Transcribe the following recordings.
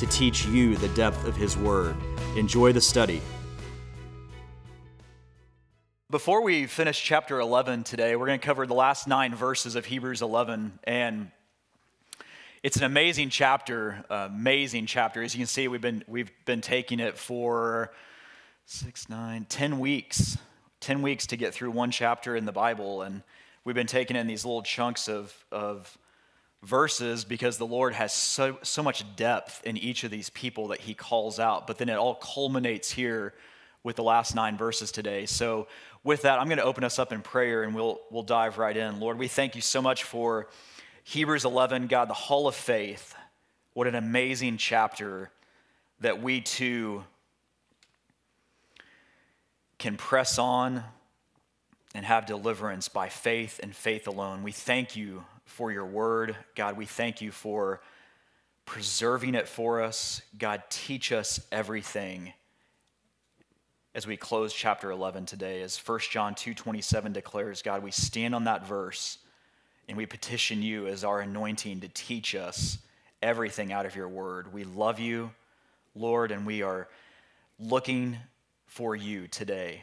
to teach you the depth of His Word. Enjoy the study. Before we finish chapter 11 today, we're going to cover the last nine verses of Hebrews 11. And it's an amazing chapter, amazing chapter. As you can see, we've been, we've been taking it for six, nine, ten weeks. 10 weeks to get through one chapter in the Bible. And we've been taking in these little chunks of, of verses because the Lord has so, so much depth in each of these people that he calls out. But then it all culminates here with the last nine verses today. So, with that, I'm going to open us up in prayer and we'll, we'll dive right in. Lord, we thank you so much for Hebrews 11, God, the Hall of Faith. What an amazing chapter that we too can press on and have deliverance by faith and faith alone. We thank you for your word. God, we thank you for preserving it for us. God, teach us everything as we close chapter 11 today. As 1 John 2:27 declares, God, we stand on that verse and we petition you as our anointing to teach us everything out of your word. We love you, Lord, and we are looking for you today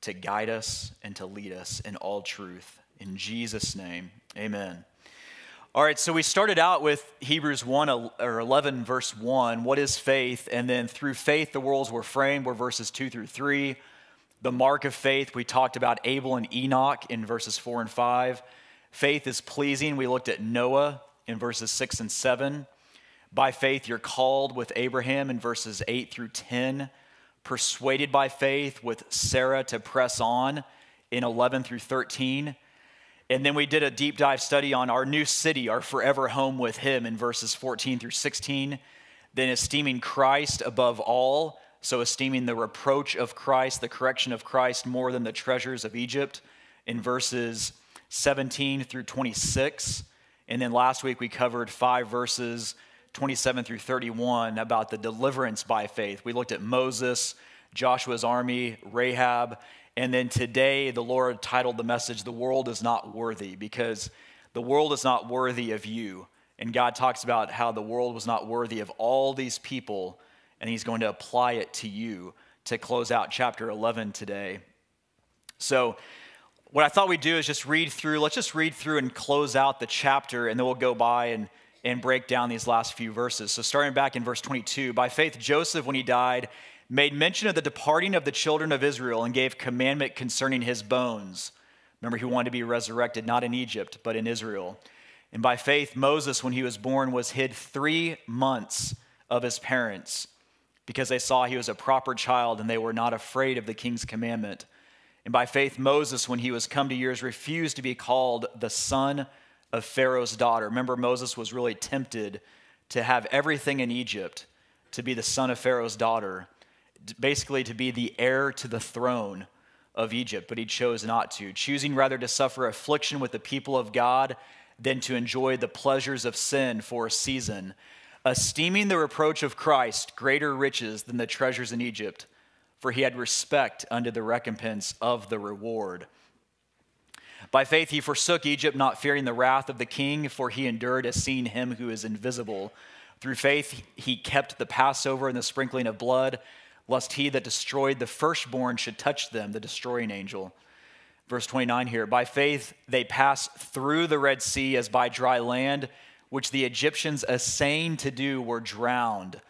to guide us and to lead us in all truth. In Jesus' name, amen. All right, so we started out with Hebrews 1 or 11, verse 1. What is faith? And then through faith, the worlds were framed, were verses 2 through 3. The mark of faith, we talked about Abel and Enoch in verses 4 and 5. Faith is pleasing. We looked at Noah in verses 6 and 7. By faith, you're called with Abraham in verses 8 through 10 persuaded by faith with Sarah to press on in 11 through 13. And then we did a deep dive study on our new city, our forever home with Him in verses 14 through 16. Then esteeming Christ above all, so esteeming the reproach of Christ, the correction of Christ more than the treasures of Egypt in verses 17 through 26. And then last week we covered five verses 27 through 31 about the deliverance by faith. We looked at Moses, Joshua's army, Rahab, and then today the Lord titled the message, The World is Not Worthy, because the world is not worthy of you. And God talks about how the world was not worthy of all these people, and He's going to apply it to you to close out chapter 11 today. So, what I thought we'd do is just read through, let's just read through and close out the chapter, and then we'll go by and and break down these last few verses. So, starting back in verse 22, by faith, Joseph, when he died, made mention of the departing of the children of Israel and gave commandment concerning his bones. Remember, he wanted to be resurrected not in Egypt, but in Israel. And by faith, Moses, when he was born, was hid three months of his parents because they saw he was a proper child and they were not afraid of the king's commandment. And by faith, Moses, when he was come to years, refused to be called the son of Pharaoh's daughter. Remember, Moses was really tempted to have everything in Egypt to be the son of Pharaoh's daughter, basically to be the heir to the throne of Egypt, but he chose not to, choosing rather to suffer affliction with the people of God than to enjoy the pleasures of sin for a season, esteeming the reproach of Christ greater riches than the treasures in Egypt, for he had respect unto the recompense of the reward. By faith he forsook Egypt, not fearing the wrath of the king, for he endured as seeing him who is invisible. Through faith he kept the Passover and the sprinkling of blood, lest he that destroyed the firstborn should touch them, the destroying angel. Verse 29 here By faith they passed through the Red Sea as by dry land, which the Egyptians, essaying to do, were drowned.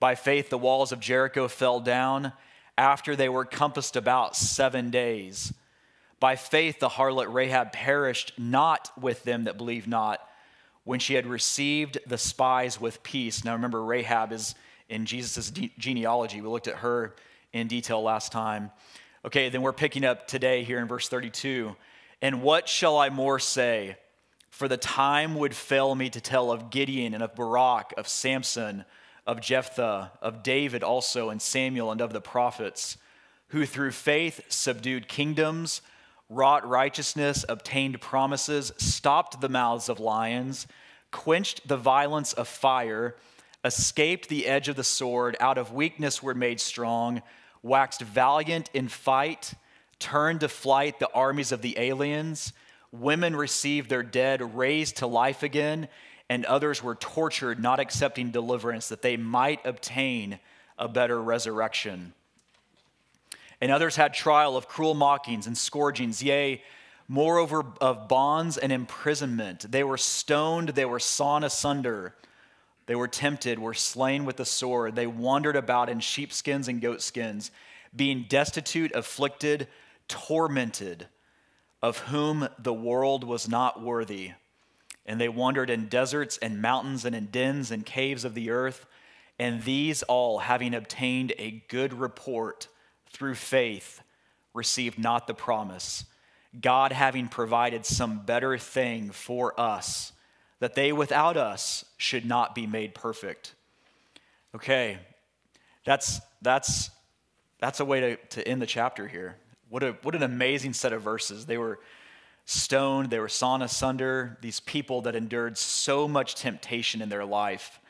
By faith the walls of Jericho fell down after they were compassed about seven days. By faith, the harlot Rahab perished not with them that believed not when she had received the spies with peace. Now, remember, Rahab is in Jesus' genealogy. We looked at her in detail last time. Okay, then we're picking up today here in verse 32. And what shall I more say? For the time would fail me to tell of Gideon and of Barak, of Samson, of Jephthah, of David also, and Samuel, and of the prophets, who through faith subdued kingdoms, wrought righteousness, obtained promises, stopped the mouths of lions, quenched the violence of fire, escaped the edge of the sword, out of weakness were made strong, waxed valiant in fight, turned to flight the armies of the aliens. Women received their dead raised to life again and others were tortured, not accepting deliverance, that they might obtain a better resurrection. And others had trial of cruel mockings and scourgings, yea, moreover, of bonds and imprisonment. They were stoned, they were sawn asunder, they were tempted, were slain with the sword. They wandered about in sheepskins and goatskins, being destitute, afflicted, tormented, of whom the world was not worthy and they wandered in deserts and mountains and in dens and caves of the earth. And these all, having obtained a good report through faith, received not the promise. God having provided some better thing for us, that they without us should not be made perfect. Okay, that's, that's, that's a way to, to end the chapter here. What, a, what an amazing set of verses. They were stoned, they were sawn asunder, these people that endured so much temptation in their life.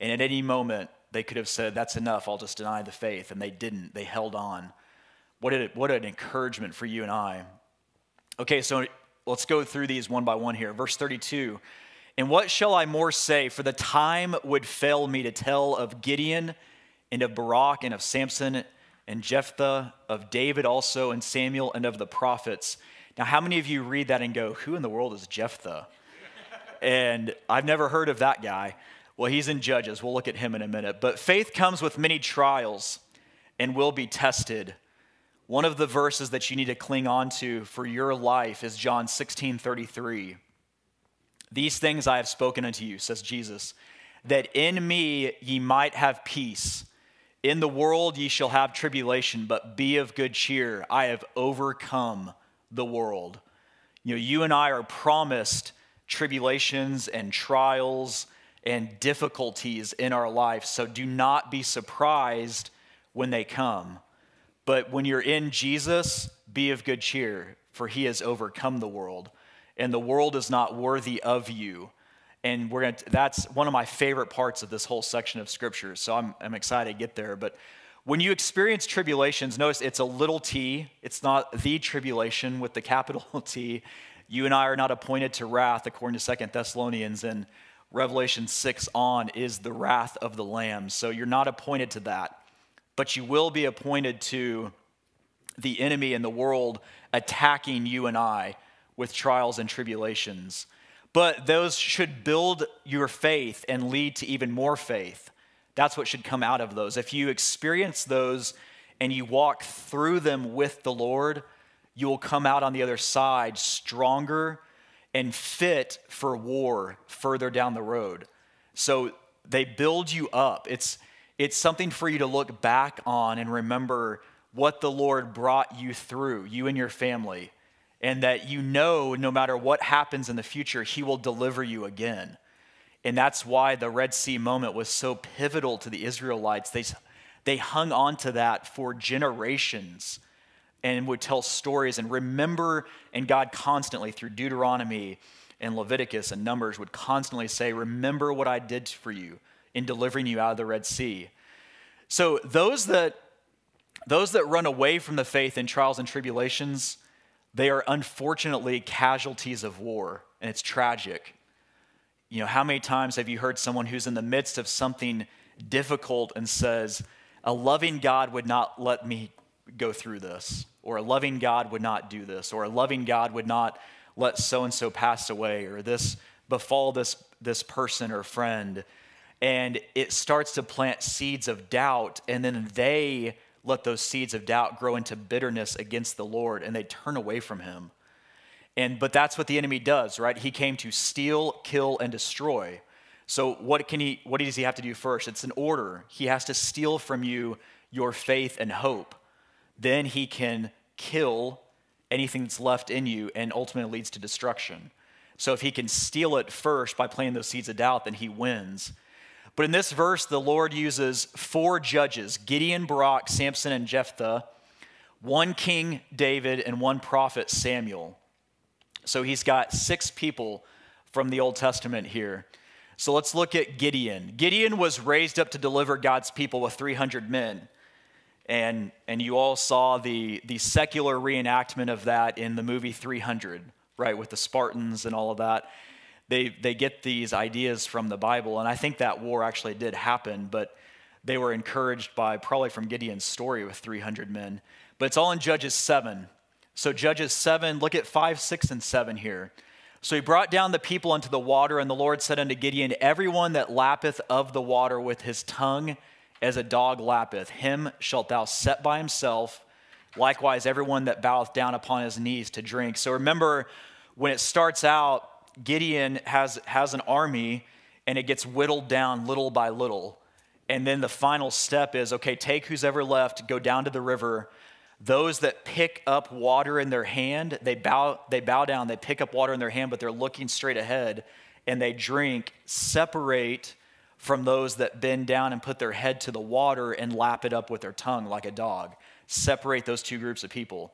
And at any moment, they could have said, That's enough, I'll just deny the faith. And they didn't, they held on. What, it, what an encouragement for you and I. Okay, so let's go through these one by one here. Verse 32 And what shall I more say? For the time would fail me to tell of Gideon and of Barak and of Samson and Jephthah, of David also and Samuel and of the prophets now, how many of you read that and go, Who in the world is Jephthah? and I've never heard of that guy. Well, he's in Judges. We'll look at him in a minute. But faith comes with many trials and will be tested. One of the verses that you need to cling on to for your life is John 16 33. These things I have spoken unto you, says Jesus, that in me ye might have peace. In the world ye shall have tribulation, but be of good cheer. I have overcome the world. You know, you and I are promised tribulations and trials and difficulties in our life, so do not be surprised when they come. But when you're in Jesus, be of good cheer, for he has overcome the world, and the world is not worthy of you. And we're to, that's one of my favorite parts of this whole section of scripture. So I'm, I'm excited to get there. But when you experience tribulations, notice it's a little t, it's not the tribulation with the capital T. You and I are not appointed to wrath, according to Second Thessalonians, and Revelation 6 on is the wrath of the Lamb. So you're not appointed to that, but you will be appointed to the enemy in the world attacking you and I with trials and tribulations. But those should build your faith and lead to even more faith. That's what should come out of those. If you experience those and you walk through them with the Lord, you will come out on the other side stronger and fit for war further down the road. So they build you up. It's, it's something for you to look back on and remember what the Lord brought you through, you and your family, and that you know no matter what happens in the future, He will deliver you again. And that's why the Red Sea moment was so pivotal to the Israelites. They, they hung on to that for generations and would tell stories and remember, and God constantly, through Deuteronomy and Leviticus and Numbers, would constantly say, Remember what I did for you in delivering you out of the Red Sea. So those that those that run away from the faith in trials and tribulations, they are unfortunately casualties of war, and it's tragic. You know, how many times have you heard someone who's in the midst of something difficult and says, A loving God would not let me go through this, or a loving God would not do this, or a loving God would not let so and so pass away, or this befall this, this person or friend. And it starts to plant seeds of doubt, and then they let those seeds of doubt grow into bitterness against the Lord, and they turn away from Him. And but that's what the enemy does, right? He came to steal, kill, and destroy. So what can he what does he have to do first? It's an order. He has to steal from you your faith and hope. Then he can kill anything that's left in you and ultimately leads to destruction. So if he can steal it first by planting those seeds of doubt, then he wins. But in this verse, the Lord uses four judges Gideon, Barak, Samson, and Jephthah, one king, David, and one prophet, Samuel. So he's got six people from the Old Testament here. So let's look at Gideon. Gideon was raised up to deliver God's people with 300 men. And, and you all saw the, the secular reenactment of that in the movie 300, right, with the Spartans and all of that they, they get these ideas from the Bible. And I think that war actually did happen, but they were encouraged by probably from Gideon's story with 300 men. But it's all in Judges 7. So, Judges 7, look at 5, 6, and 7 here. So he brought down the people unto the water, and the Lord said unto Gideon, Everyone that lappeth of the water with his tongue as a dog lappeth, him shalt thou set by himself. Likewise, everyone that boweth down upon his knees to drink. So remember, when it starts out, Gideon has, has an army and it gets whittled down little by little. And then the final step is okay, take who's ever left, go down to the river. Those that pick up water in their hand, they bow, they bow down, they pick up water in their hand, but they're looking straight ahead and they drink, separate from those that bend down and put their head to the water and lap it up with their tongue like a dog. Separate those two groups of people.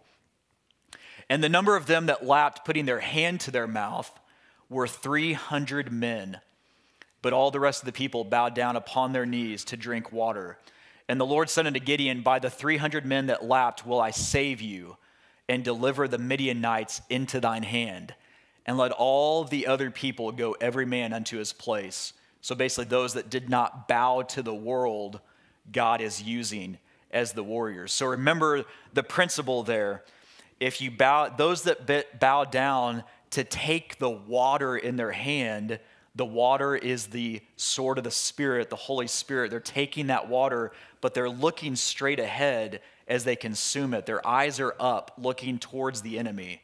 And the number of them that lapped, putting their hand to their mouth, were 300 men, but all the rest of the people bowed down upon their knees to drink water. And the Lord said unto Gideon, By the 300 men that lapped will I save you and deliver the Midianites into thine hand. And let all the other people go every man unto his place. So basically, those that did not bow to the world, God is using as the warriors. So remember the principle there. If you bow, those that bow down to take the water in their hand. The water is the sword of the Spirit, the Holy Spirit. They're taking that water, but they're looking straight ahead as they consume it. Their eyes are up, looking towards the enemy.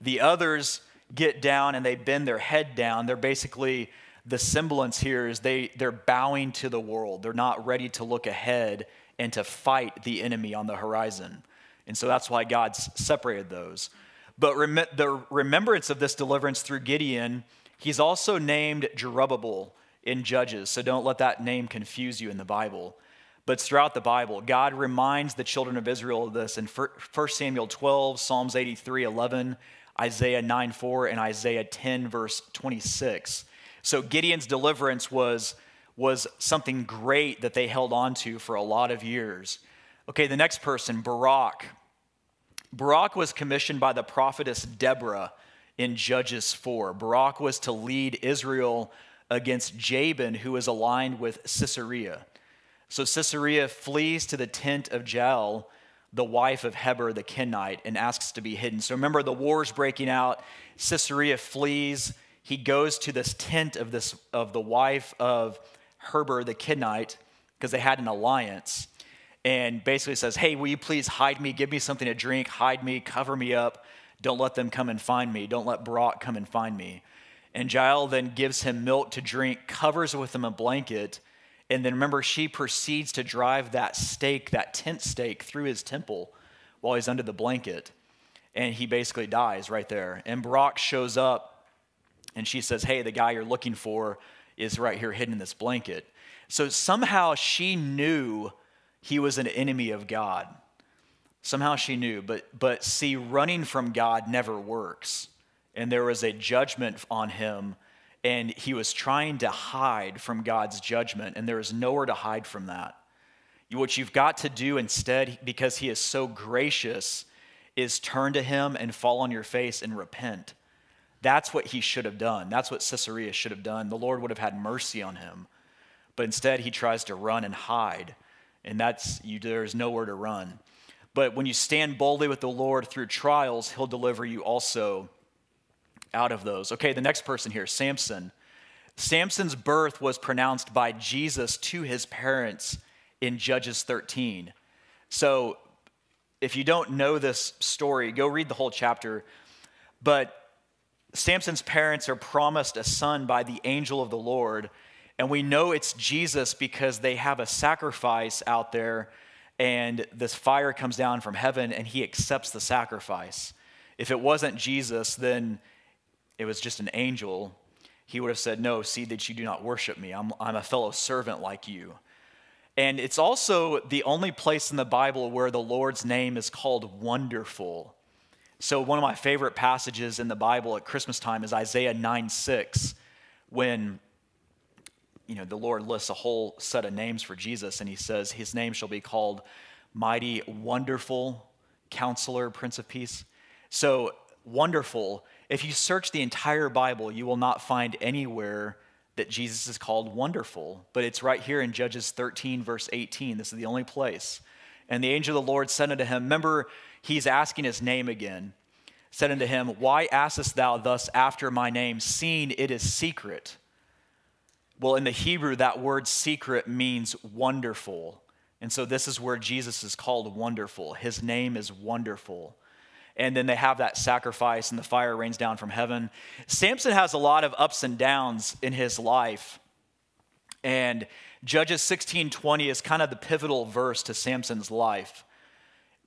The others get down and they bend their head down. They're basically, the semblance here is they, they're bowing to the world. They're not ready to look ahead and to fight the enemy on the horizon. And so that's why God's separated those. But rem- the remembrance of this deliverance through Gideon, he's also named Jerubbabel in Judges. So don't let that name confuse you in the Bible. But throughout the Bible. God reminds the children of Israel of this in 1 Samuel 12, Psalms 83, 11, Isaiah 9, 4, and Isaiah 10, verse 26. So Gideon's deliverance was, was something great that they held on to for a lot of years. Okay, the next person, Barak. Barak was commissioned by the prophetess Deborah in Judges 4. Barak was to lead Israel against Jabin, who was aligned with Sisera. So Sisera flees to the tent of Jael, the wife of Heber the Kenite, and asks to be hidden. So remember, the war is breaking out. Sisera flees. He goes to this tent of, this, of the wife of Heber the Kenite because they had an alliance and basically says, Hey, will you please hide me? Give me something to drink, hide me, cover me up. Don't let them come and find me. Don't let Barak come and find me. And Jael then gives him milk to drink, covers with him a blanket. And then remember, she proceeds to drive that stake, that tent stake, through his temple while he's under the blanket. And he basically dies right there. And Barak shows up and she says, Hey, the guy you're looking for is right here hidden in this blanket. So somehow she knew he was an enemy of God. Somehow she knew, but, but see, running from God never works. And there was a judgment on him, and he was trying to hide from God's judgment, and there is nowhere to hide from that. What you've got to do instead, because he is so gracious, is turn to him and fall on your face and repent. That's what he should have done. That's what Sisera should have done. The Lord would have had mercy on him. But instead, he tries to run and hide and that's you there's nowhere to run. But when you stand boldly with the Lord through trials, he'll deliver you also out of those. Okay, the next person here, Samson. Samson's birth was pronounced by Jesus to his parents in Judges 13. So if you don't know this story, go read the whole chapter. But Samson's parents are promised a son by the angel of the Lord and we know it's Jesus because they have a sacrifice out there, and this fire comes down from heaven, and he accepts the sacrifice. If it wasn't Jesus, then it was just an angel. he would have said, No, see that you do not worship me. I'm, I'm a fellow servant like you. And it's also the only place in the Bible where the Lord's name is called wonderful. So, one of my favorite passages in the Bible at Christmas time is Isaiah 9 6, when you know, the Lord lists a whole set of names for Jesus, and he says, His name shall be called Mighty, Wonderful, Counselor, Prince of Peace. So, wonderful. If you search the entire Bible, you will not find anywhere that Jesus is called wonderful, but it's right here in Judges 13, verse 18. This is the only place. And the angel of the Lord said unto him, Remember, he's asking his name again. Said unto him, Why askest thou thus after my name, seeing it is secret? Well, in the Hebrew, that word secret means wonderful. And so this is where Jesus is called wonderful. His name is wonderful. And then they have that sacrifice, and the fire rains down from heaven. Samson has a lot of ups and downs in his life. And Judges 16:20 is kind of the pivotal verse to Samson's life.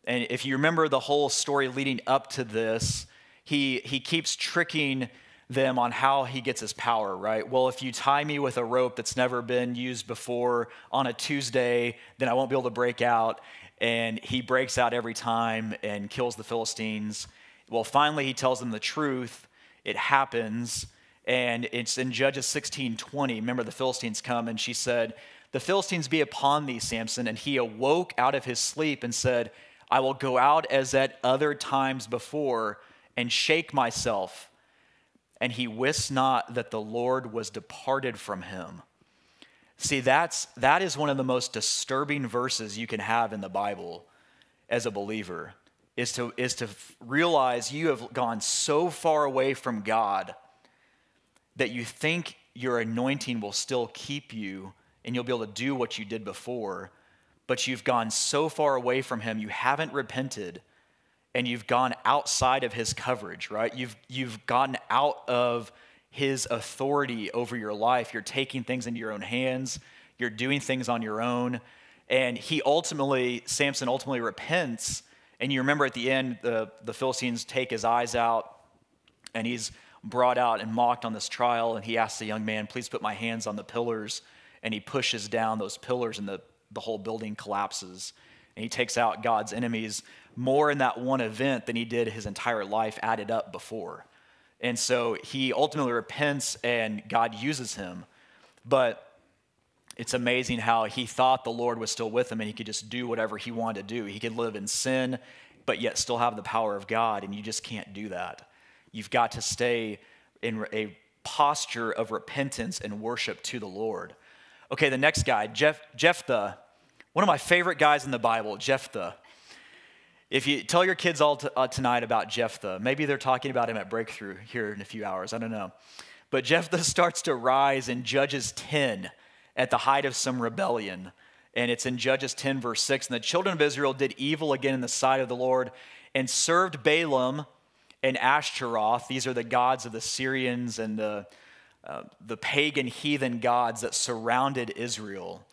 And if you remember the whole story leading up to this, he, he keeps tricking them on how he gets his power, right? Well, if you tie me with a rope that's never been used before on a Tuesday, then I won't be able to break out. And he breaks out every time and kills the Philistines. Well, finally, he tells them the truth. It happens. And it's in Judges 16 20. Remember, the Philistines come, and she said, The Philistines be upon thee, Samson. And he awoke out of his sleep and said, I will go out as at other times before and shake myself and he wist not that the Lord was departed from him. See, that's, that is one of the most disturbing verses you can have in the Bible as a believer, is to, is to realize you have gone so far away from God that you think your anointing will still keep you and you'll be able to do what you did before, but you've gone so far away from Him, you haven't repented and you've gone outside of his coverage, right? You've, you've gotten out of his authority over your life. You're taking things into your own hands, you're doing things on your own. And he ultimately, Samson ultimately repents. And you remember at the end, the, the Philistines take his eyes out, and he's brought out and mocked on this trial. And he asks the young man, Please put my hands on the pillars. And he pushes down those pillars, and the, the whole building collapses. And he takes out God's enemies more in that one event than he did his entire life added up before. And so he ultimately repents and God uses him. But it's amazing how he thought the Lord was still with him and he could just do whatever he wanted to do. He could live in sin, but yet still have the power of God, and you just can't do that. You've got to stay in a posture of repentance and worship to the Lord. Okay, the next guy, Jeff, Jephthah, one of my favorite guys in the Bible, Jephthah. If you tell your kids all uh, tonight about Jephthah, maybe they're talking about him at Breakthrough here in a few hours. I don't know. But Jephthah starts to rise in Judges 10 at the height of some rebellion. And it's in Judges 10, verse 6. And the children of Israel did evil again in the sight of the Lord and served Baalim and Ashtaroth. These are the gods of the Syrians and the, uh, the pagan heathen gods that surrounded Israel.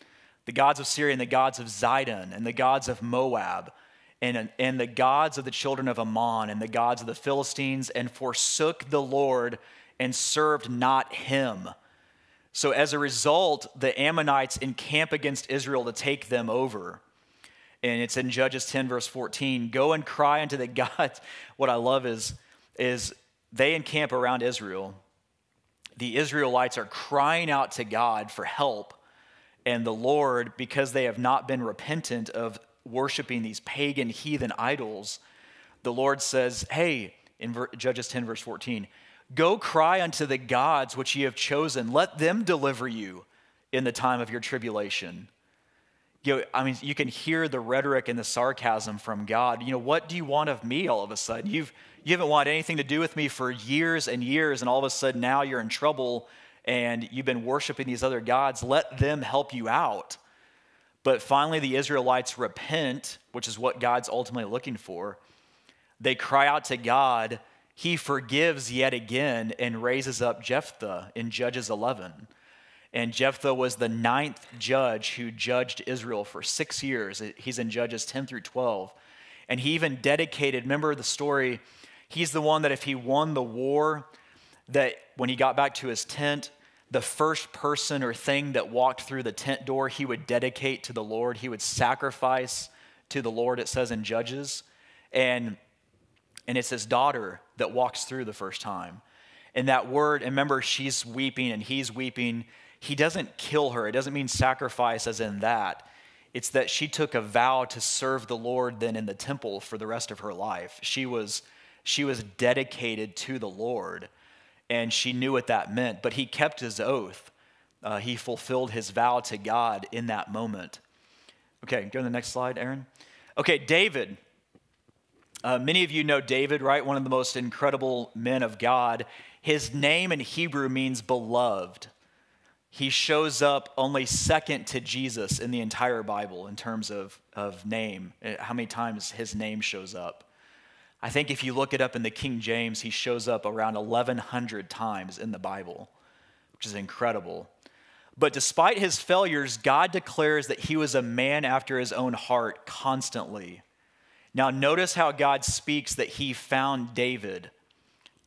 The gods of Syria and the gods of Zidon and the gods of Moab and, and the gods of the children of Ammon and the gods of the Philistines and forsook the Lord and served not him. So as a result, the Ammonites encamp against Israel to take them over. And it's in Judges 10, verse 14. Go and cry unto the gods. What I love is, is they encamp around Israel. The Israelites are crying out to God for help. And the Lord, because they have not been repentant of worshiping these pagan heathen idols, the Lord says, Hey, in Judges 10, verse 14, go cry unto the gods which ye have chosen. Let them deliver you in the time of your tribulation. You know, I mean, you can hear the rhetoric and the sarcasm from God. You know, what do you want of me all of a sudden? You've, you haven't wanted anything to do with me for years and years, and all of a sudden now you're in trouble and you've been worshiping these other gods. Let them help you out. But finally, the Israelites repent, which is what God's ultimately looking for. They cry out to God. He forgives yet again and raises up Jephthah in Judges 11. And Jephthah was the ninth judge who judged Israel for six years. He's in Judges 10 through 12. And he even dedicated, remember the story, he's the one that if he won the war, that when he got back to his tent, the first person or thing that walked through the tent door, he would dedicate to the Lord. He would sacrifice to the Lord, it says in Judges. And, and it's his daughter that walks through the first time. And that word, and remember, she's weeping and he's weeping. He doesn't kill her. It doesn't mean sacrifice as in that. It's that she took a vow to serve the Lord then in the temple for the rest of her life. She was, she was dedicated to the Lord, and she knew what that meant. But he kept his oath. Uh, he fulfilled his vow to God in that moment. Okay, go to the next slide, Aaron. Okay, David. Uh, many of you know David, right? One of the most incredible men of God. His name in Hebrew means beloved he shows up only second to Jesus in the entire Bible in terms of, of name, eh, how many times his name shows up. I think if you look it up in the King James, he shows up around 1,100 times in the Bible, which is incredible. But despite his failures, God declares that he was a man after his own heart constantly. Now, notice how God speaks that he found David.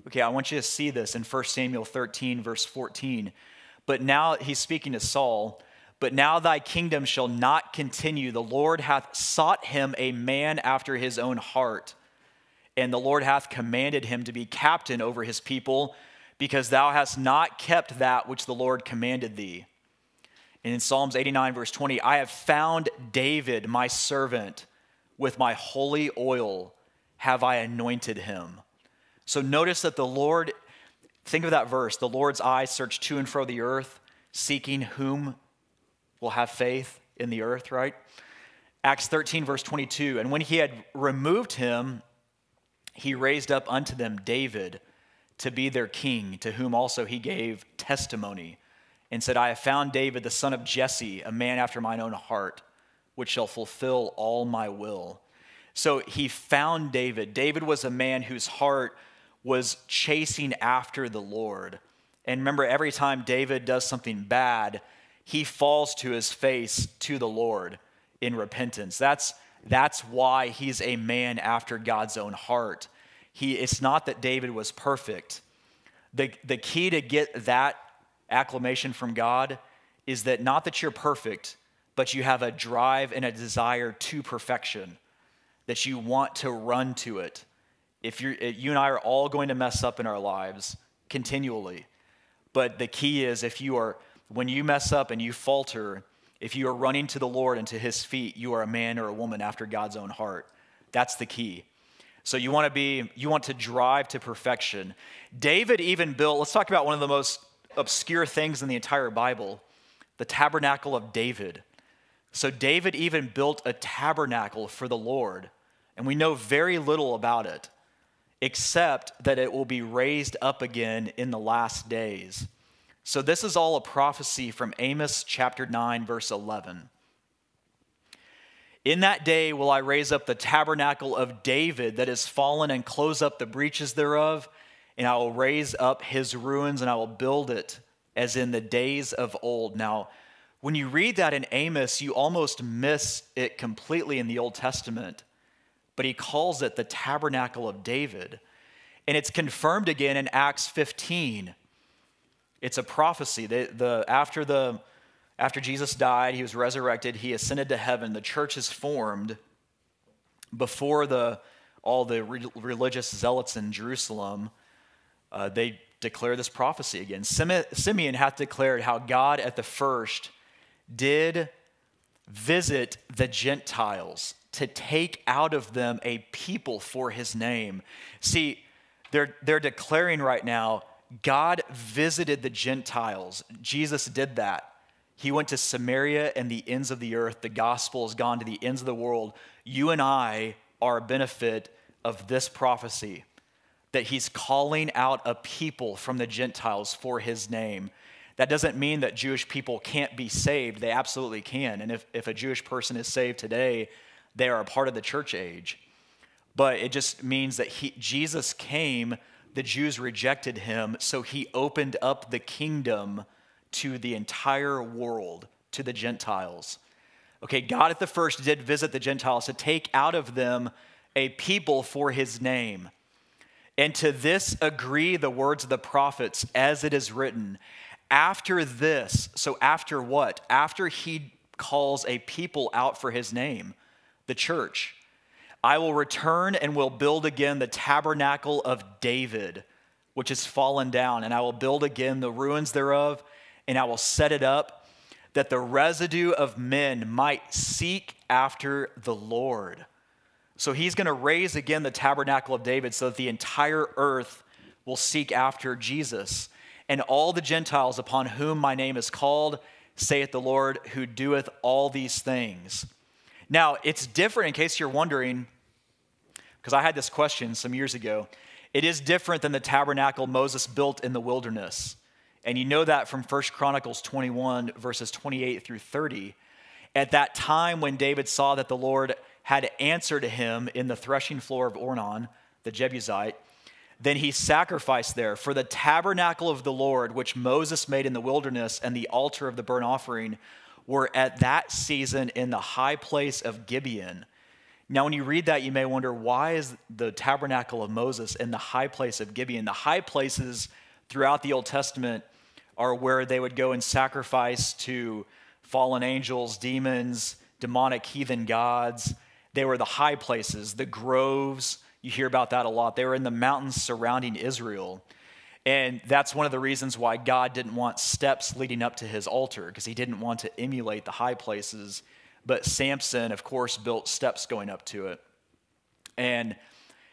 Okay, I want you to see this in 1 Samuel 13, verse 14. But now he's speaking to Saul. But now thy kingdom shall not continue. The Lord hath sought him a man after his own heart. And the Lord hath commanded him to be captain over his people, because thou hast not kept that which the Lord commanded thee. And in Psalms 89, verse 20, I have found David, my servant, with my holy oil have I anointed him. So notice that the Lord Think of that verse the Lord's eyes search to and fro the earth, seeking whom will have faith in the earth, right? Acts 13, verse 22. And when he had removed him, he raised up unto them David to be their king, to whom also he gave testimony, and said, I have found David, the son of Jesse, a man after mine own heart, which shall fulfill all my will. So he found David. David was a man whose heart was chasing after the Lord. And remember, every time David does something bad, he falls to his face to the Lord in repentance. That's, that's why he's a man after God's own heart. He, it's not that David was perfect. The, the key to get that acclamation from God is that not that you're perfect, but you have a drive and a desire to perfection, that you want to run to it if eh, you and I are all going to mess up in our lives continually. But the key is if you are, when you mess up and you falter, if you are running to the Lord and to his feet, you are a man or a woman after God's own heart. That's the key. So you want to be, you want to drive to perfection. David even built, let's talk about one of the most obscure things in the entire Bible the tabernacle of David. So David even built a tabernacle for the Lord, and we know very little about it except that it will be raised up again in the last days. So, this is all a prophecy from Amos chapter 9, verse 11. In that day will I raise up the tabernacle of David that is fallen and close up the breaches thereof, and I will raise up his ruins and I will build it as in the days of old. Now, when you read that in Amos, you almost miss it completely in the Old Testament but he calls it the tabernacle of David. And it's confirmed again in Acts 15. It's a prophecy. The, the, after, the, after Jesus died, he was resurrected, he ascended to heaven, the church is formed before the, all the re- religious zealots in Jerusalem. Uh, they declare this prophecy again. Simeon hath declared how God at the first did visit the Gentiles to take out of them a people for his name. See, they're, they're declaring right now God visited the Gentiles. Jesus did that. He went to Samaria and the ends of the earth. The gospel has gone to the ends of the world. You and I are a benefit of this prophecy that he's calling out a people from the Gentiles for his name. That doesn't mean that Jewish people can't be saved. They absolutely can. And if, if a Jewish person is saved today, they are a part of the church age. But it just means that he, Jesus came, the Jews rejected him, so he opened up the kingdom to the entire world, to the Gentiles. Okay, God at the first did visit the Gentiles to take out of them a people for his name. And to this agree the words of the prophets, as it is written. After this, so after what? After he calls a people out for his name, the church. I will return and will build again the tabernacle of David, which has fallen down, and I will build again the ruins thereof, and I will set it up that the residue of men might seek after the Lord. So he's going to raise again the tabernacle of David so that the entire earth will seek after Jesus. And all the Gentiles upon whom my name is called, saith the Lord, who doeth all these things. Now, it's different in case you're wondering, because I had this question some years ago. It is different than the tabernacle Moses built in the wilderness. And you know that from 1 Chronicles 21, verses 28 through 30. At that time, when David saw that the Lord had answered him in the threshing floor of Ornan, the Jebusite, then he sacrificed there. For the tabernacle of the Lord, which Moses made in the wilderness, and the altar of the burnt offering were at that season in the high place of Gibeon. Now, when you read that, you may wonder why is the tabernacle of Moses in the high place of Gibeon? The high places throughout the Old Testament are where they would go and sacrifice to fallen angels, demons, demonic heathen gods. They were the high places, the groves. You hear about that a lot. They were in the mountains surrounding Israel. And that's one of the reasons why God didn't want steps leading up to his altar, because he didn't want to emulate the high places. But Samson, of course, built steps going up to it. And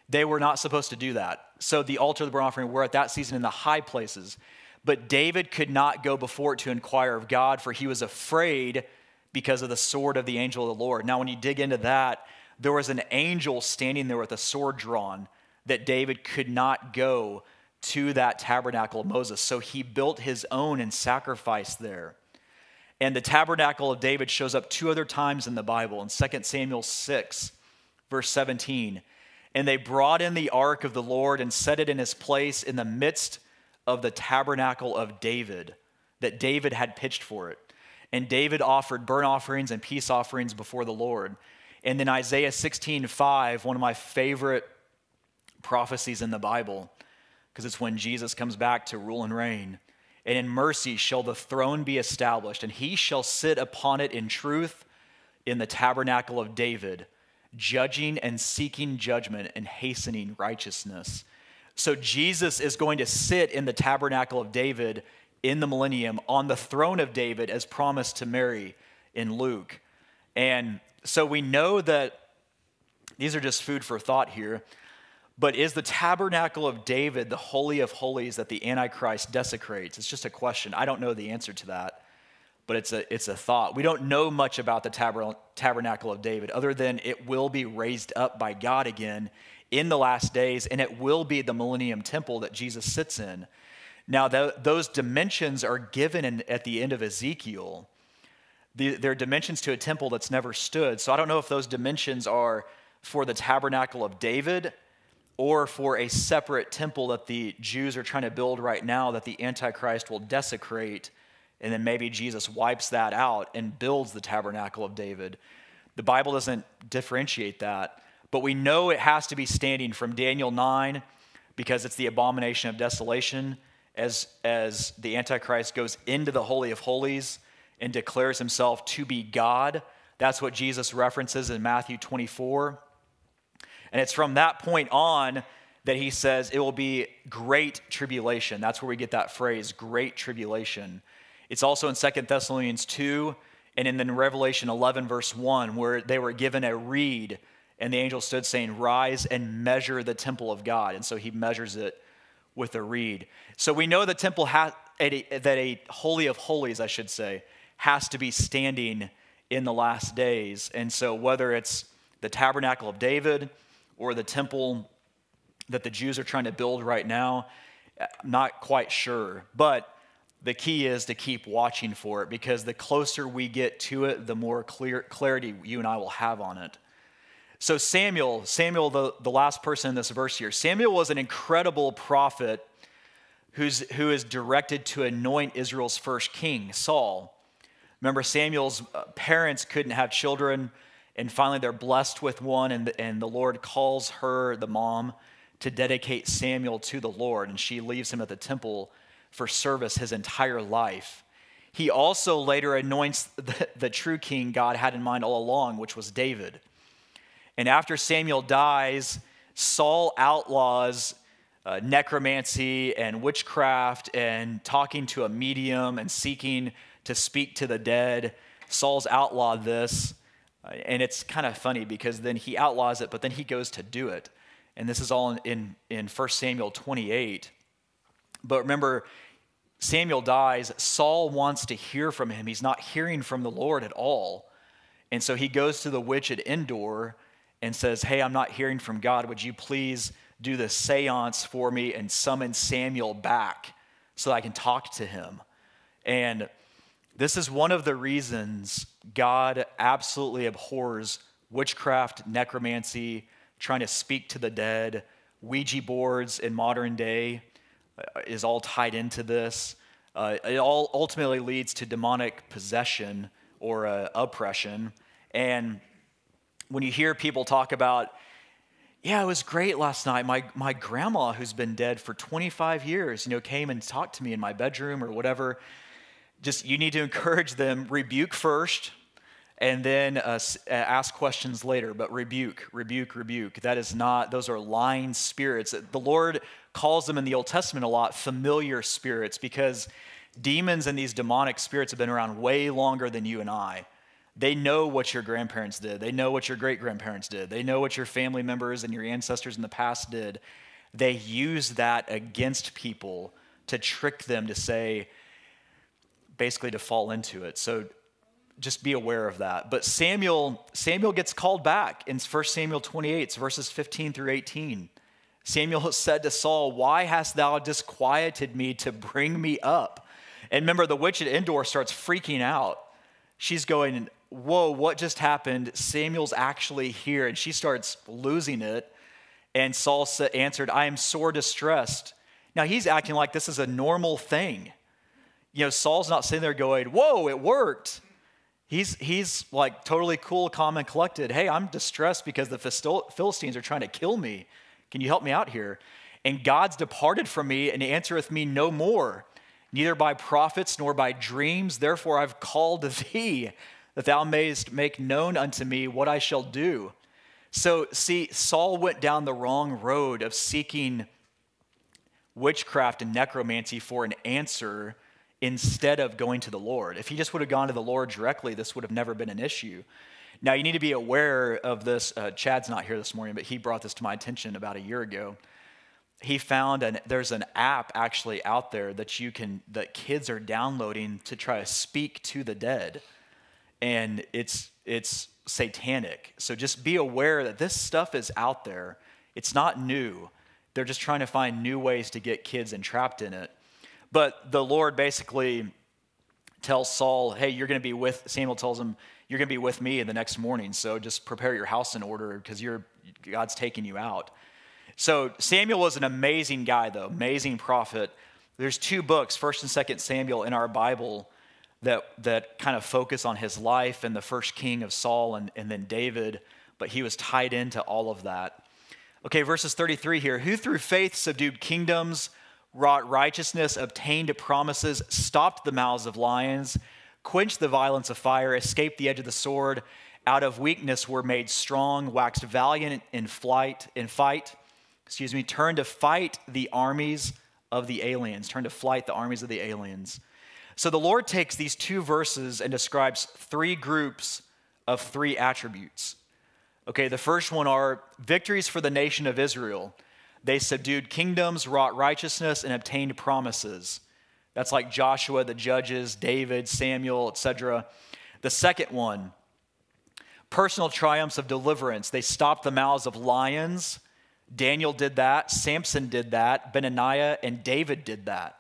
they were not supposed to do that. So the altar of the burnt offering were at that season in the high places. But David could not go before it to inquire of God, for he was afraid because of the sword of the angel of the Lord. Now, when you dig into that, there was an angel standing there with a sword drawn that David could not go to that tabernacle of Moses. So he built his own and sacrificed there. And the tabernacle of David shows up two other times in the Bible in 2 Samuel 6, verse 17. And they brought in the ark of the Lord and set it in his place in the midst of the tabernacle of David that David had pitched for it. And David offered burnt offerings and peace offerings before the Lord. And then Isaiah 16, 5, one of my favorite prophecies in the Bible, because it's when Jesus comes back to rule and reign. And in mercy shall the throne be established, and he shall sit upon it in truth in the tabernacle of David, judging and seeking judgment and hastening righteousness. So Jesus is going to sit in the tabernacle of David in the millennium on the throne of David as promised to Mary in Luke. And so we know that these are just food for thought here. But is the tabernacle of David the holy of holies that the Antichrist desecrates? It's just a question. I don't know the answer to that, but it's a, it's a thought. We don't know much about the taber- tabernacle of David other than it will be raised up by God again in the last days, and it will be the millennium temple that Jesus sits in. Now, the, those dimensions are given in, at the end of Ezekiel. The, they're dimensions to a temple that's never stood. So I don't know if those dimensions are for the tabernacle of David or for a separate temple that the Jews are trying to build right now that the Antichrist will desecrate, and then maybe Jesus wipes that out and builds the tabernacle of David. The Bible doesn't differentiate that, but we know it has to be standing from Daniel 9 because it's the abomination of desolation as, as the Antichrist goes into the Holy of Holies and declares himself to be God. That's what Jesus references in Matthew 24. And it's from that point on that he says it will be great tribulation. That's where we get that phrase, great tribulation. It's also in Second Thessalonians 2 and in the Revelation 11, verse 1, where they were given a reed, and the angel stood saying, Rise and measure the temple of God. And so he measures it with a reed. So we know the temple has that a holy of holies, I should say, has to be standing in the last days. And so whether it's the tabernacle of David, or the temple that the Jews are trying to build right now? I'm not quite sure. But the key is to keep watching for it because the closer we get to it, the more clear clarity you and I will have on it. So, Samuel, Samuel, the, the last person in this verse here, Samuel was an incredible prophet who's, who is directed to anoint Israel's first king, Saul. Remember, Samuel's uh, parents couldn't have children and finally they're blessed with one and the, and the lord calls her the mom to dedicate Samuel to the Lord, and she leaves him at the temple for service his entire life. He also later anoints the, the true king God had in mind all along, which was David. And after Samuel dies, Saul outlaws uh, necromancy and witchcraft and talking to a medium and seeking to speak to the dead. Saul's outlawed this. Uh, and it's kind of funny because then he outlaws it, but then he goes to do it. And this is all in, in, in 1 Samuel 28. But remember, Samuel dies. Saul wants to hear from him. He's not hearing from the Lord at all. And so he goes to the witch at Endor and says, Hey, I'm not hearing from God. Would you please do the seance for me and summon Samuel back so that I can talk to him? And this is one of the reasons God absolutely abhors witchcraft, necromancy, trying to speak to the dead, Ouija boards in modern day uh, is all tied into this. Uh, it all ultimately leads to demonic possession or uh, oppression. And when you hear people talk about, yeah, it was great last night. My, my grandma, who's been dead for 25 years, you know, came and talked to me in my bedroom or whatever. Just you need to encourage them, rebuke first, and then uh, uh, ask questions later. But rebuke, rebuke, rebuke. That is not, those are lying spirits. The Lord calls them in the Old Testament a lot familiar spirits because demons and these demonic spirits have been around way longer than you and I. They know what your grandparents did. They know what your great grandparents did. They know what your family members and your ancestors in the past did. They use that against people to trick them to say, basically to fall into it. So just be aware of that. But Samuel, Samuel gets called back in 1 Samuel 28, verses 15 through 18. Samuel said to Saul, Why hast thou disquieted me to bring me up? And remember, the witch at Endor starts freaking out. She's going, Whoa, what just happened? Samuel's actually here. And she starts losing it. And Saul answered, I am sore distressed. Now he's acting like this is a normal thing. You know, Saul's not sitting there going, Whoa, it worked. He's, he's like totally cool, calm, and collected. Hey, I'm distressed because the Philistines are trying to kill me. Can you help me out here? And God's departed from me and answereth me no more, neither by prophets nor by dreams. Therefore, I've called thee that thou mayest make known unto me what I shall do. So, see, Saul went down the wrong road of seeking witchcraft and necromancy for an answer instead of going to the Lord. If he just would have gone to the Lord directly, this would have never been an issue. Now, you need to be aware of this. Uh, Chad's not here this morning, but he brought this to my attention about a year ago. He found an there's an app actually out there that you can that kids are downloading to try to speak to the dead, and it's it's satanic. So just be aware that this stuff is out there. It's not new. They're just trying to find new ways to get kids entrapped in it. But the Lord basically tells Saul, hey, you're going to be with, Samuel tells him, you're going to be with me the next morning. So just prepare your house in order because you're, God's taking you out. So Samuel was an amazing guy, though, amazing prophet. There's two books, First and Second Samuel, in our Bible that, that kind of focus on his life and the first king of Saul and, and then David, but he was tied into all of that. Okay, verses 33 here. Who through faith subdued kingdoms, wrought righteousness, obtained promises, stopped the mouths of lions, quenched the violence of fire, escaped the edge of the sword, out of weakness were made strong, waxed valiant in flight, in fight, excuse me, turned to fight the armies of the aliens, turned to flight the armies of the aliens. So the Lord takes these two verses and describes three groups of three attributes. Okay, the first one are victories for the nation of Israel. They subdued kingdoms, wrought righteousness, and obtained promises. That's like Joshua, the judges, David, Samuel, etc. The second one, personal triumphs of deliverance. They stopped the mouths of lions. Daniel did that. Samson did that. Benaiah and David did that.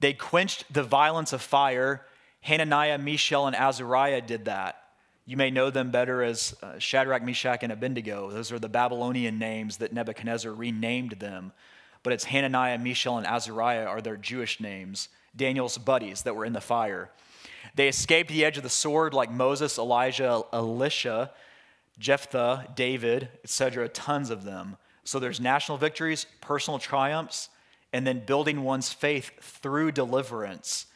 They quenched the violence of fire. Hananiah, Mishael, and Azariah did that. You may know them better as uh, Shadrach, Meshach, and Abednego. Those are the Babylonian names that Nebuchadnezzar renamed them. But it's Hananiah, Mishael, and Azariah are their Jewish names, Daniel's buddies that were in the fire. They escaped the edge of the sword like Moses, Elijah, Elisha, Jephthah, David, etc., tons of them. So there's national victories, personal triumphs, and then building one's faith through deliverance.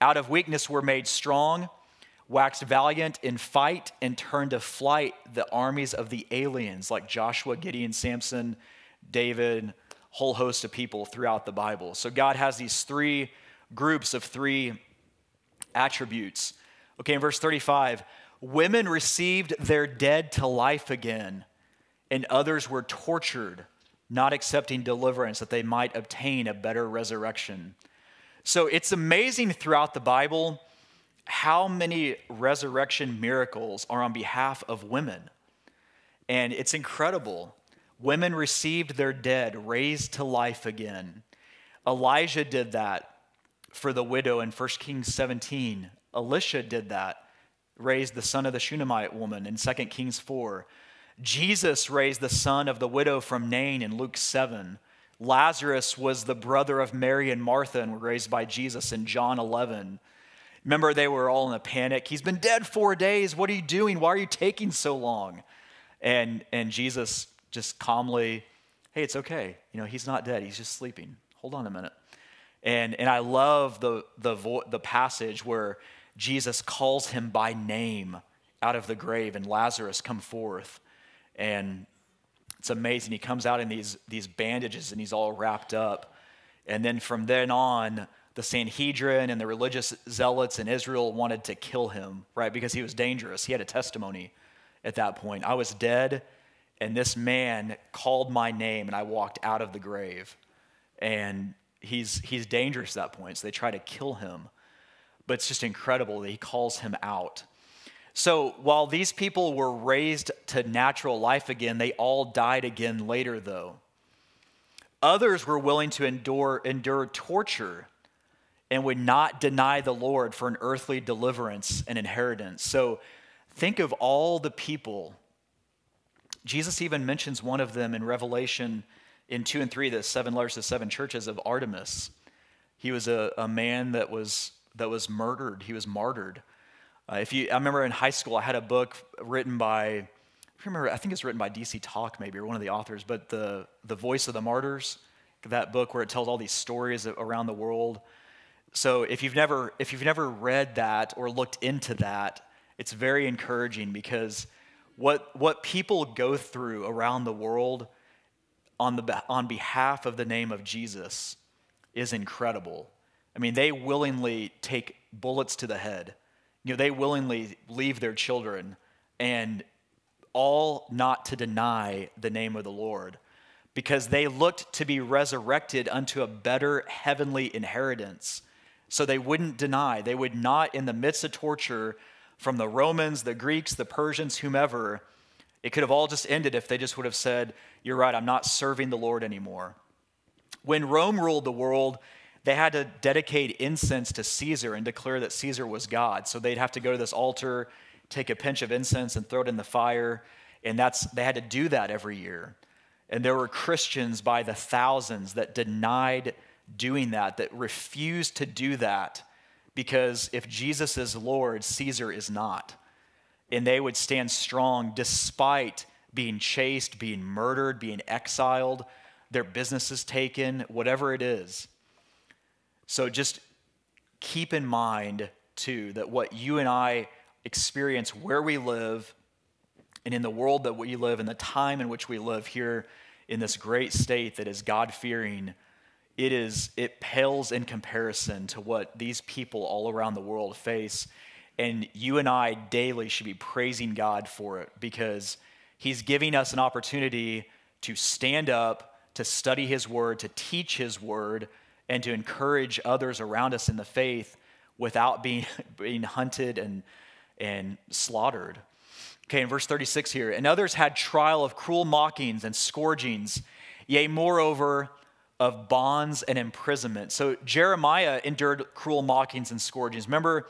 Out of weakness, we're made strong, waxed valiant in fight, and turned to flight the armies of the aliens like Joshua, Gideon, Samson, David, whole host of people throughout the Bible. So God has these three groups of three attributes. Okay, in verse 35, women received their dead to life again, and others were tortured, not accepting deliverance that they might obtain a better resurrection. So it's amazing throughout the Bible how many resurrection miracles are on behalf of women. And it's incredible. Women received their dead raised to life again. Elijah did that for the widow in 1 Kings 17. Elisha did that, raised the son of the Shunammite woman in 2 Kings 4. Jesus raised the son of the widow from Nain in Luke 7. Lazarus was the brother of Mary and Martha and were raised by Jesus in John 11. Remember, they were all in a panic. He's been dead four days. What are you doing? Why are you taking so long? And, and Jesus just calmly, hey, it's okay. You know, he's not dead. He's just sleeping. Hold on a minute. And, and I love the, the, vo- the passage where Jesus calls him by name out of the grave and Lazarus come forth. And it's amazing. He comes out in these, these bandages and he's all wrapped up. And then from then on, the Sanhedrin and the religious zealots in Israel wanted to kill him, right? Because he was dangerous. He had a testimony at that point. I was dead and this man called my name, and I walked out of the grave. And he's, he's dangerous at that point, so they try to kill him. But it's just incredible that he calls him out. So while these people were raised to natural life again, they all died again later, though. Others were willing to endure, endure torture and would not deny the Lord for an earthly deliverance and inheritance. So think of all the people Jesus even mentions one of them in Revelation in 2 and 3, the seven letters to seven churches of Antipas. He was a, a man that was, that was murdered, he was martyred. Uh, if you, I remember in high school, I had a book written by, I remember, I think it's written by DC Talk, maybe, or one of the authors, but the, the Voice of the Martyrs, that book where it tells all these stories around the world. So if you've never, if you've never read that or looked into that, it's very encouraging because what, what people go through around the world on, the, on behalf of the name of Jesus is incredible. I mean, they willingly take bullets to the head. You know, they willingly leave their children and all not to deny the name of the Lord because they looked to be resurrected unto a better heavenly inheritance. So they wouldn't deny. They would not, in the midst of torture, from the Romans, the Greeks, the Persians, whomever, it could have all just ended if they just would have said, You're right, I'm not serving the Lord anymore. When Rome ruled the world, they had to dedicate incense to Caesar and declare that Caesar was God. So they'd have to go to this altar, take a pinch of incense, and throw it in the fire. And that's, they had to do that every year. And there were Christians by the thousands that denied doing that, that refuse to do that because if Jesus is Lord, Caesar is not. And they would stand strong despite being chased, being murdered, being exiled, their businesses taken, whatever it is. So just keep in mind, too, that what you and I experience where we live and in the world that we live, in the time in which we live here in this great state that is God fearing it is it pales in comparison to what these people all around the world face. And you and I daily should be praising God for it because he's giving us an opportunity to stand up to study his word to teach his word and to encourage others around us in the faith without being being hunted and and slaughtered. Okay in verse 36 here and others had trial of cruel mockings and scourgings. Yea moreover of bonds and imprisonment. So Jeremiah endured cruel mockings and scourgings. Remember,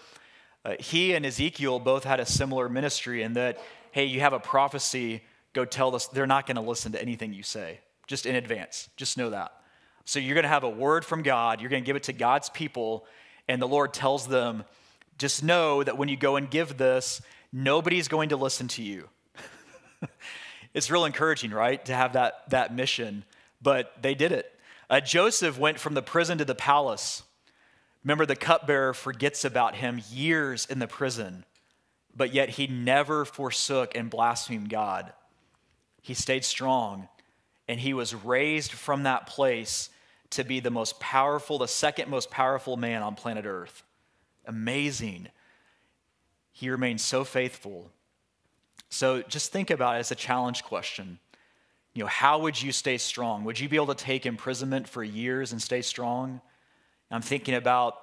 uh, he and Ezekiel both had a similar ministry in that, hey, you have a prophecy, go tell us. They're not going to listen to anything you say, just in advance. Just know that. So you're going to have a word from God, you're going to give it to God's people, and the Lord tells them, just know that when you go and give this, nobody's going to listen to you. it's real encouraging, right, to have that, that mission. But they did it. Uh, Joseph went from the prison to the palace. Remember, the cupbearer forgets about him years in the prison, but yet he never forsook and blasphemed God. He stayed strong, and he was raised from that place to be the most powerful, the second most powerful man on planet Earth. Amazing. He remained so faithful. So just think about it as a challenge question. You know, how would you stay strong? Would you be able to take imprisonment for years and stay strong? I'm thinking about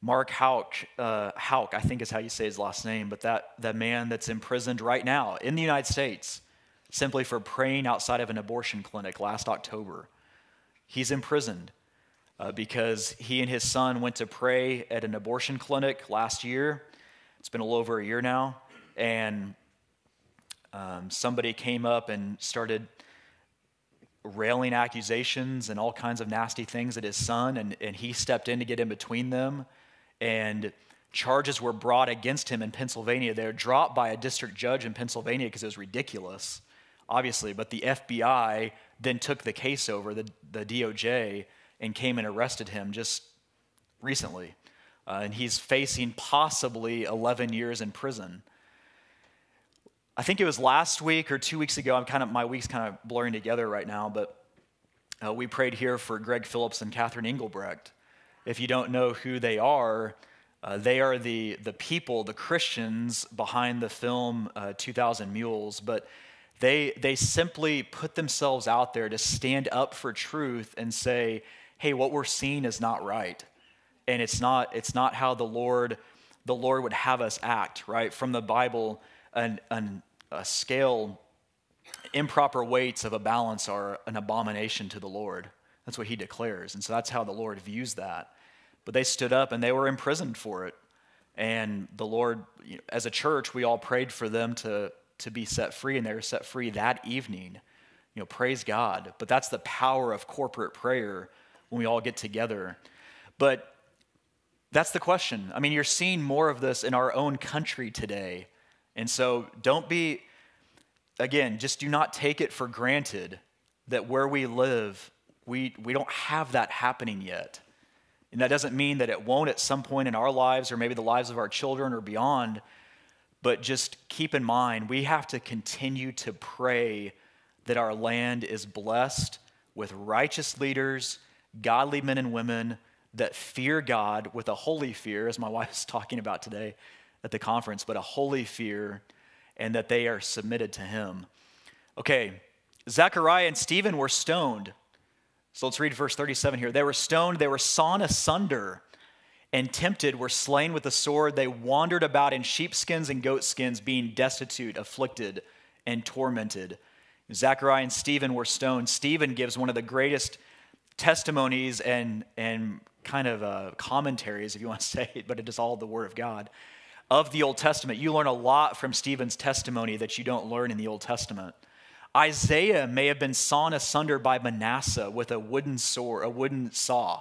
Mark Hauk, uh, Houck, I think is how you say his last name, but that, that man that's imprisoned right now in the United States simply for praying outside of an abortion clinic last October. He's imprisoned uh, because he and his son went to pray at an abortion clinic last year. It's been a little over a year now. And um, somebody came up and started railing accusations and all kinds of nasty things at his son, and, and he stepped in to get in between them. And charges were brought against him in Pennsylvania. They were dropped by a district judge in Pennsylvania because it was ridiculous, obviously. But the FBI then took the case over, the, the DOJ, and came and arrested him just recently. Uh, and he's facing possibly 11 years in prison. I think it was last week or two weeks ago. I'm kind of my week's kind of blurring together right now, but uh, we prayed here for Greg Phillips and Catherine Engelbrecht. If you don't know who they are, uh, they are the the people, the Christians behind the film uh, 2,000 Mules. But they they simply put themselves out there to stand up for truth and say, "Hey, what we're seeing is not right, and it's not it's not how the Lord." The Lord would have us act, right? From the Bible, an, an, a scale, improper weights of a balance are an abomination to the Lord. That's what he declares. And so that's how the Lord views that. But they stood up and they were imprisoned for it. And the Lord, you know, as a church, we all prayed for them to, to be set free, and they were set free that evening. You know, praise God. But that's the power of corporate prayer when we all get together. But that's the question. I mean, you're seeing more of this in our own country today. And so don't be, again, just do not take it for granted that where we live, we, we don't have that happening yet. And that doesn't mean that it won't at some point in our lives or maybe the lives of our children or beyond. But just keep in mind, we have to continue to pray that our land is blessed with righteous leaders, godly men and women that fear God with a holy fear, as my wife is talking about today, at the conference, but a holy fear, and that they are submitted to him. Okay, Zechariah and Stephen were stoned. So let's read verse 37 here. They were stoned, they were sawn asunder, and tempted, were slain with the sword. They wandered about in sheepskins and goatskins, being destitute, afflicted, and tormented. Zechariah and Stephen were stoned. Stephen gives one of the greatest testimonies and, and kind of uh, commentaries, if you want to say it, but it is all the Word of God of the Old Testament. You learn a lot from Stephen's testimony that you don't learn in the Old Testament. Isaiah may have been sawn asunder by Manasseh with a wooden sword, a wooden saw.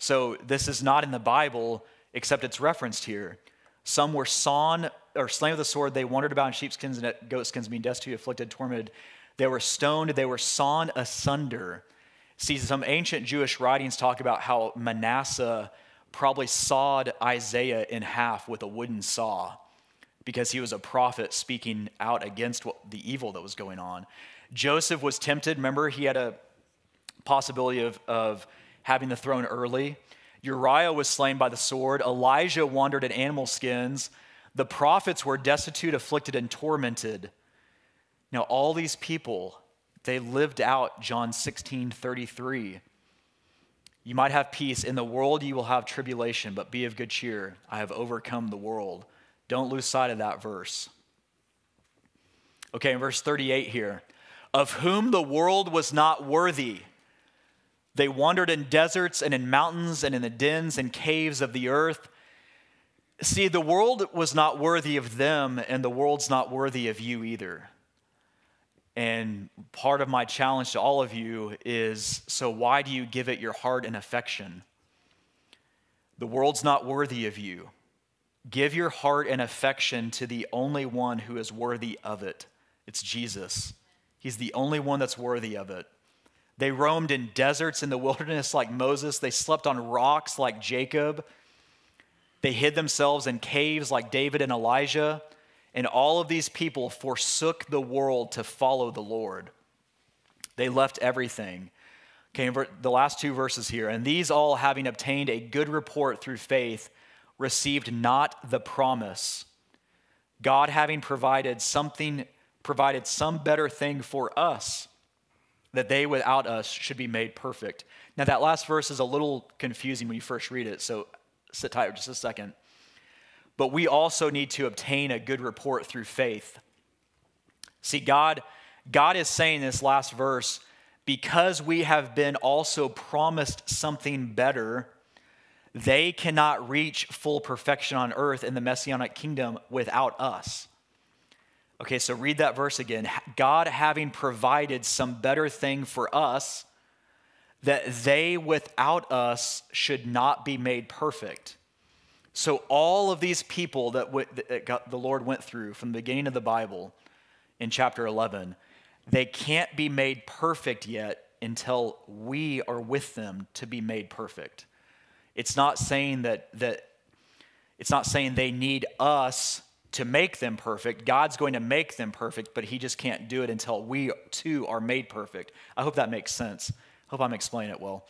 So this is not in the Bible, except it's referenced here. Some were sawn or slain with a sword. They wandered about in sheepskins and goatskins, being destitute, afflicted, tormented. They were stoned. They were sawn asunder. See, some ancient Jewish writings talk about how Manasseh probably sawed Isaiah in half with a wooden saw because he was a prophet speaking out against what, the evil that was going on. Joseph was tempted. Remember, he had a possibility of, of having the throne early. Uriah was slain by the sword. Elijah wandered in animal skins. The prophets were destitute, afflicted, and tormented. Now, all these people, they lived out John 16 33. You might have peace. In the world, you will have tribulation, but be of good cheer. I have overcome the world. Don't lose sight of that verse. Okay, in verse 38 here. Of whom the world was not worthy. They wandered in deserts and in mountains and in the dens and caves of the earth. See, the world was not worthy of them, and the world's not worthy of you either. And part of my challenge to all of you is so, why do you give it your heart and affection? The world's not worthy of you. Give your heart and affection to the only one who is worthy of it It's Jesus. He's the only one that's worthy of it. They roamed in deserts in the wilderness like Moses. They slept on rocks like Jacob. They hid themselves in caves like David and Elijah. And all of these people forsook the world to follow the Lord. They left everything. Okay, the last two verses here. And these all, having obtained a good report through faith, received not the promise. God having provided something, provided some better thing for us, that they without us should be made perfect. Now, that last verse is a little confusing when you first read it, so sit tight for just a second. But we also need to obtain a good report through faith. See, God, God is saying this last verse because we have been also promised something better, they cannot reach full perfection on earth in the messianic kingdom without us. Okay, so read that verse again. God having provided some better thing for us, that they without us should not be made perfect. So, all of these people that, that the Lord went through from the beginning of the Bible in chapter 11, they can't be made perfect yet until we are with them to be made perfect. It's not saying that, that it's not saying they need us to make them perfect. God's going to make them perfect, but He just can't do it until we too are made perfect. I hope that makes sense. Hope I'm explaining it well.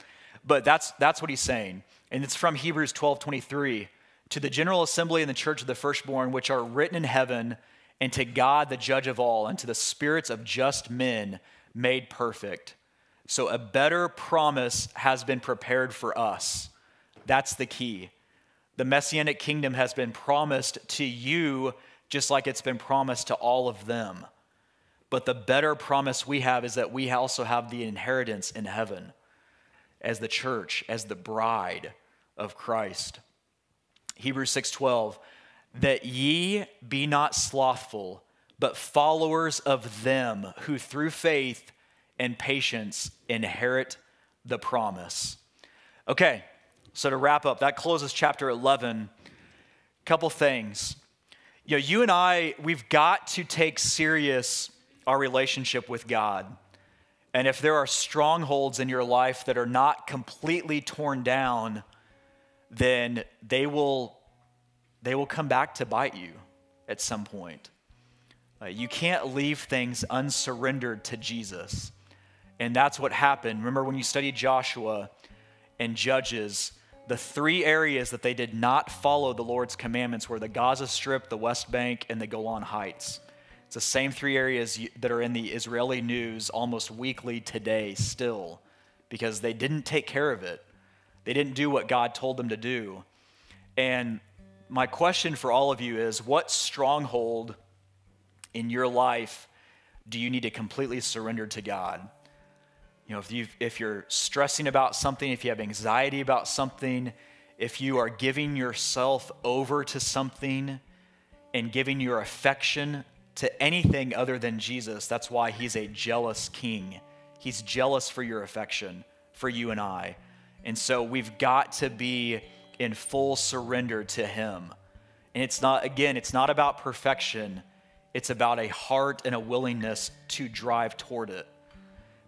But that's, that's what He's saying. And it's from Hebrews 12 23. To the general assembly and the church of the firstborn, which are written in heaven, and to God, the judge of all, and to the spirits of just men made perfect. So a better promise has been prepared for us. That's the key. The messianic kingdom has been promised to you just like it's been promised to all of them. But the better promise we have is that we also have the inheritance in heaven as the church, as the bride of Christ. Hebrews 6:12 that ye be not slothful, but followers of them who through faith and patience inherit the promise. Okay, so to wrap up, that closes chapter 11. Couple things. You know, you and I, we've got to take serious our relationship with God. And if there are strongholds in your life that are not completely torn down, then they will they will come back to bite you at some point. Uh, you can't leave things unsurrendered to Jesus. And that's what happened. Remember when you studied Joshua and Judges, the three areas that they did not follow the Lord's commandments were the Gaza Strip, the West Bank, and the Golan Heights. It's the same three areas that are in the Israeli news almost weekly today, still, because they didn't take care of it. They didn't do what God told them to do. And my question for all of you is what stronghold in your life do you need to completely surrender to God? You know, if, you if you're stressing about something, if you have anxiety about something, if you are giving yourself over to something and giving your affection to anything other than Jesus, that's why he's a jealous king. He's jealous for your affection, for you and I. And so we've got to be in full surrender to Him. And it's not, again, it's not about perfection, it's about a heart and a willingness to drive toward it.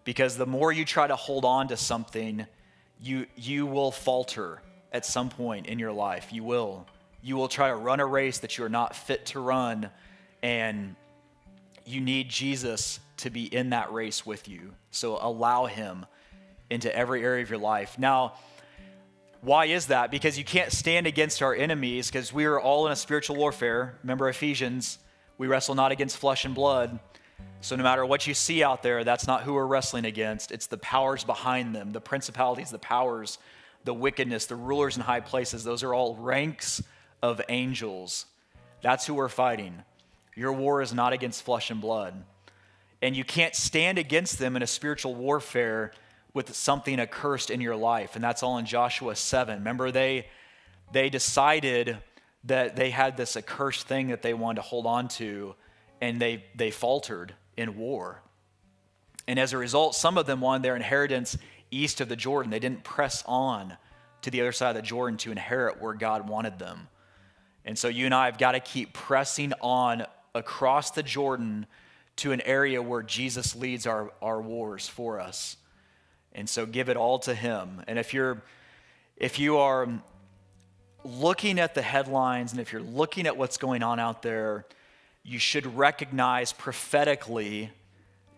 Because the more you try to hold on to something, you, you will falter at some point in your life. You will. You will try to run a race that you are not fit to run, and you need Jesus to be in that race with you. So allow Him into every area of your life. Now, why is that? Because you can't stand against our enemies because we are all in a spiritual warfare. Remember Ephesians, we wrestle not against flesh and blood. So no matter what you see out there, that's not who we're wrestling against. It's the powers behind them, the principalities, the powers, the wickedness, the rulers in high places. Those are all ranks of angels. That's who we're fighting. Your war is not against flesh and blood. And you can't stand against them in a spiritual warfare with something accursed in your life. And that's all in Joshua 7. Remember, they, they decided that they had this accursed thing that they wanted to hold on to, and they, they faltered in war. And as a result, some of them wanted their inheritance east of the Jordan. They didn't press on to the other side of the Jordan to inherit where God wanted them. And so you and I have got to keep pressing on across the Jordan to an area where Jesus leads our, our wars for us. And so give it all to him. And if you're if you are looking at the headlines and if you're looking at what's going on out there, you should recognize prophetically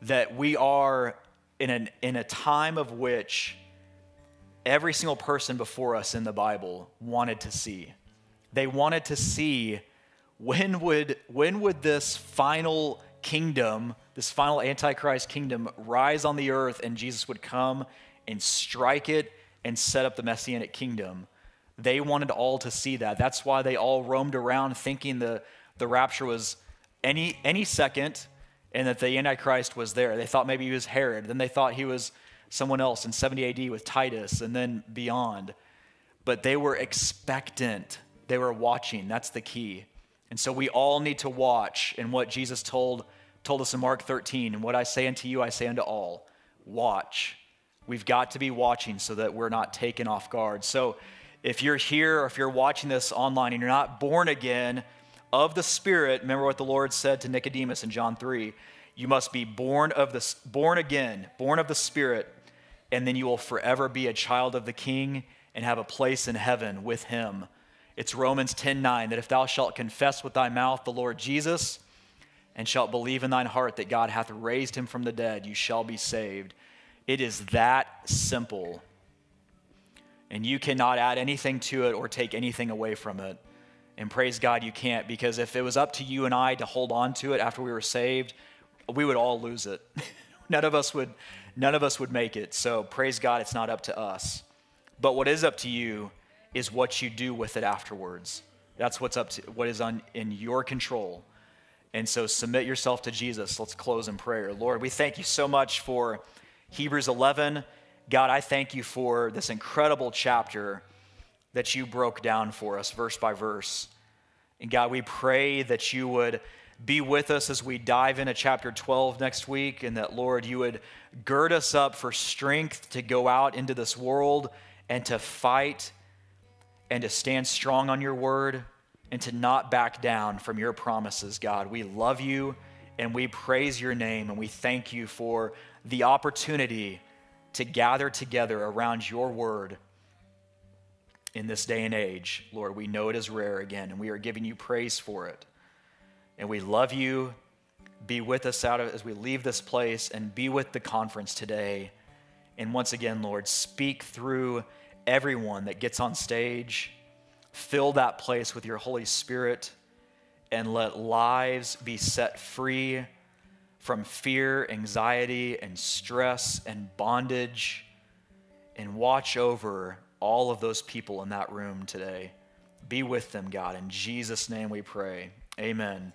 that we are in, an, in a time of which every single person before us in the Bible wanted to see. They wanted to see when would, when would this final kingdom, this final Antichrist kingdom, rise on the earth and Jesus would come and strike it and set up the Messianic kingdom. They wanted all to see that. That's why they all roamed around thinking the, the rapture was any, any second and that the Antichrist was there. They thought maybe he was Herod. Then they thought he was someone else in 70 AD with Titus and then beyond. But they were expectant, they were watching. That's the key. And so we all need to watch. And what Jesus told, told us in Mark 13, and what I say unto you, I say unto all watch. We've got to be watching so that we're not taken off guard. So if you're here or if you're watching this online and you're not born again of the Spirit, remember what the Lord said to Nicodemus in John 3 you must be born of the born again, born of the Spirit, and then you will forever be a child of the King and have a place in heaven with him. It's Romans 10:9 that if thou shalt confess with thy mouth the Lord Jesus and shalt believe in thine heart that God hath raised him from the dead, you shall be saved. It is that simple. And you cannot add anything to it or take anything away from it. And praise God, you can't, because if it was up to you and I to hold on to it after we were saved, we would all lose it. none of us would none of us would make it. So praise God, it's not up to us. But what is up to you is what you do with it afterwards. That's what's up to what is on in your control. And so submit yourself to Jesus. Let's close in prayer. Lord, we thank you so much for Hebrews 11. God, I thank you for this incredible chapter that you broke down for us, verse by verse. And God, we pray that you would be with us as we dive into chapter 12 next week, and that, Lord, you would gird us up for strength to go out into this world and to fight and to stand strong on your word and to not back down from your promises, God. We love you and we praise your name and we thank you for the opportunity to gather together around your word in this day and age. Lord, we know it is rare again, and we are giving you praise for it. And we love you. Be with us out of, as we leave this place and be with the conference today. And once again, Lord, speak through everyone that gets on stage. Fill that place with your Holy Spirit and let lives be set free from fear, anxiety, and stress and bondage, and watch over all of those people in that room today. Be with them, God. In Jesus' name we pray. Amen.